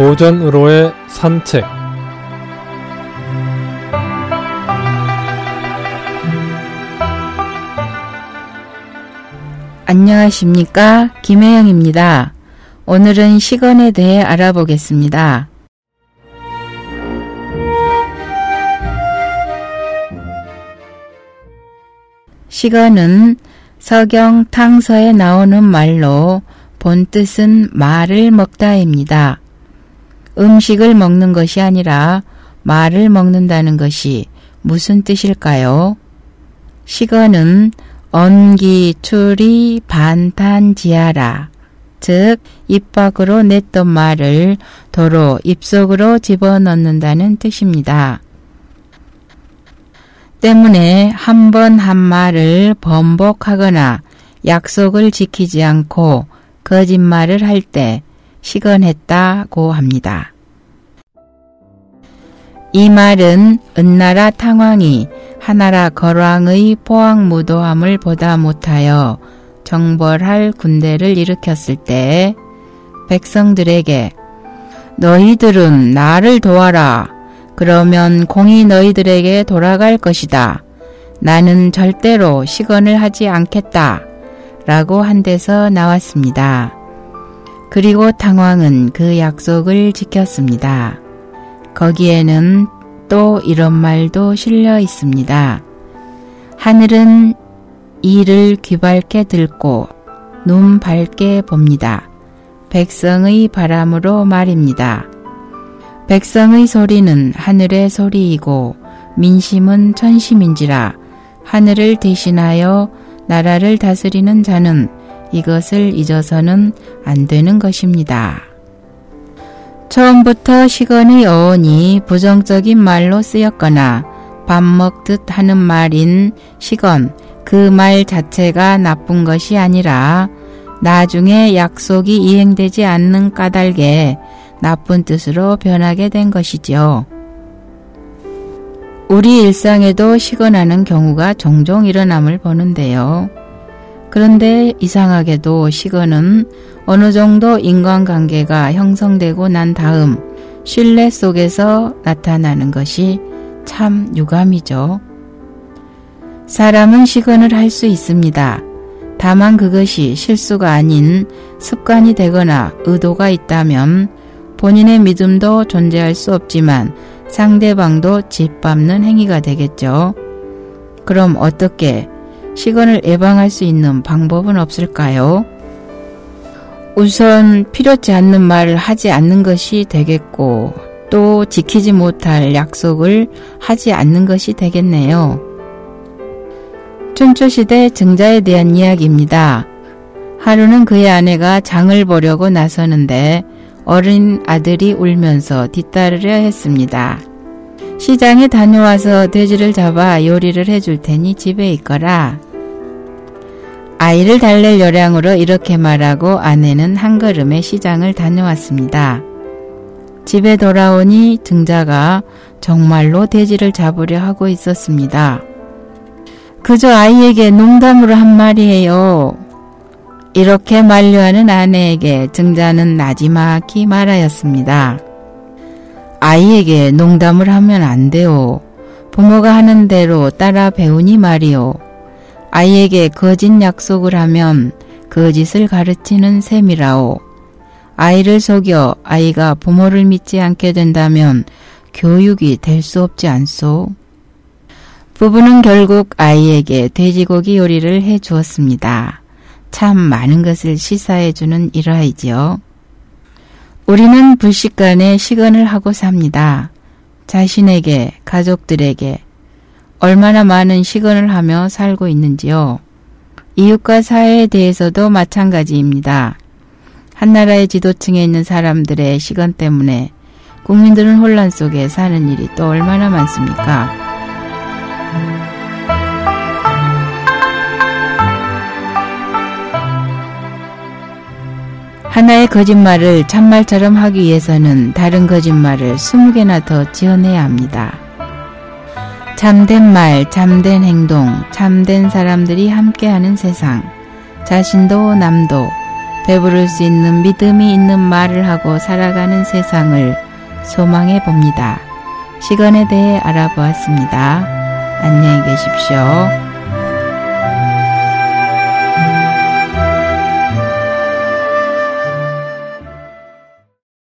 고전으로의 산책 안녕하십니까 김혜영입니다. 오늘은 시건에 대해 알아보겠습니다. 시건은 서경 탕서에 나오는 말로 본 뜻은 말을 먹다입니다. 음식을 먹는 것이 아니라 말을 먹는다는 것이 무슨 뜻일까요? 시건은 언기 추리 반탄지하라. 즉, 입 밖으로 냈던 말을 도로 입속으로 집어넣는다는 뜻입니다. 때문에 한 번한 말을 번복하거나 약속을 지키지 않고 거짓말을 할 때 시건했다고 합니다. 이 말은 은나라 탕왕이 하나라 거왕의 포항무도함을 보다 못하여 정벌할 군대를 일으켰을 때 백성들에게 너희들은 나를 도와라 그러면 공이 너희들에게 돌아갈 것이다. 나는 절대로 시건을 하지 않겠다. 라고 한 데서 나왔습니다. 그리고 탕왕은 그 약속을 지켰습니다. 거기에는 또 이런 말도 실려 있습니다. 하늘은 이를 귀밝게 들고 눈 밝게 봅니다. 백성의 바람으로 말입니다. 백성의 소리는 하늘의 소리이고 민심은 천심인지라 하늘을 대신하여 나라를 다스리는 자는 이것을 잊어서는 안 되는 것입니다. 처음부터 시건의 어원이 부정적인 말로 쓰였거나 밥 먹듯 하는 말인 시건, 그 말 자체가 나쁜 것이 아니라 나중에 약속이 이행되지 않는 까닭에 나쁜 뜻으로 변하게 된 것이지요. 우리 일상에도 시건하는 경우가 종종 일어남을 보는데요. 그런데 이상하게도 시건은 어느 정도 인간관계가 형성되고 난 다음 신뢰 속에서 나타나는 것이 참 유감이죠. 사람은 시건을 할 수 있습니다. 다만 그것이 실수가 아닌 습관이 되거나 의도가 있다면 본인의 믿음도 존재할 수 없지만 상대방도 짓밟는 행위가 되겠죠. 그럼 어떻게 시건을 예방할 수 있는 방법은 없을까요? 우선 필요치 않는 말을 하지 않는 것이 되겠고 또 지키지 못할 약속을 하지 않는 것이 되겠네요. 춘추시대 증자에 대한 이야기입니다. 하루는 그의 아내가 장을 보려고 나서는데 어린 아들이 울면서 뒤따르려 했습니다. 시장에 다녀와서 돼지를 잡아 요리를 해줄 테니 집에 있거라. 아이를 달랠 요량으로 이렇게 말하고 아내는 한 걸음에 시장을 다녀왔습니다. 집에 돌아오니 등자가 정말로 돼지를 잡으려 하고 있었습니다. 그저 아이에게 농담으로 한 말이에요. 이렇게 만류하는 아내에게 증자는 나지막히 말하였습니다. 아이에게 농담을 하면 안 돼요. 부모가 하는 대로 따라 배우니 말이요. 아이에게 거짓 약속을 하면 거짓을 가르치는 셈이라오. 아이를 속여 아이가 부모를 믿지 않게 된다면 교육이 될 수 없지 않소? 부부는 결국 아이에게 돼지고기 요리를 해 주었습니다. 참 많은 것을 시사해 주는 일화이지요. 우리는 불식간에 시건을 하고 삽니다. 자신에게, 가족들에게 얼마나 많은 시건을 하며 살고 있는지요. 이웃과 사회에 대해서도 마찬가지입니다. 한 나라의 지도층에 있는 사람들의 시건 때문에 국민들은 혼란 속에 사는 일이 또 얼마나 많습니까? 하나의 거짓말을 참말처럼 하기 위해서는 다른 거짓말을 20개나 더 지어내야 합니다. 참된 말, 참된 행동, 참된 사람들이 함께하는 세상. 자신도 남도 배부를 수 있는 믿음이 있는 말을 하고 살아가는 세상을 소망해 봅니다. 시간에 대해 알아보았습니다. 안녕히 계십시오.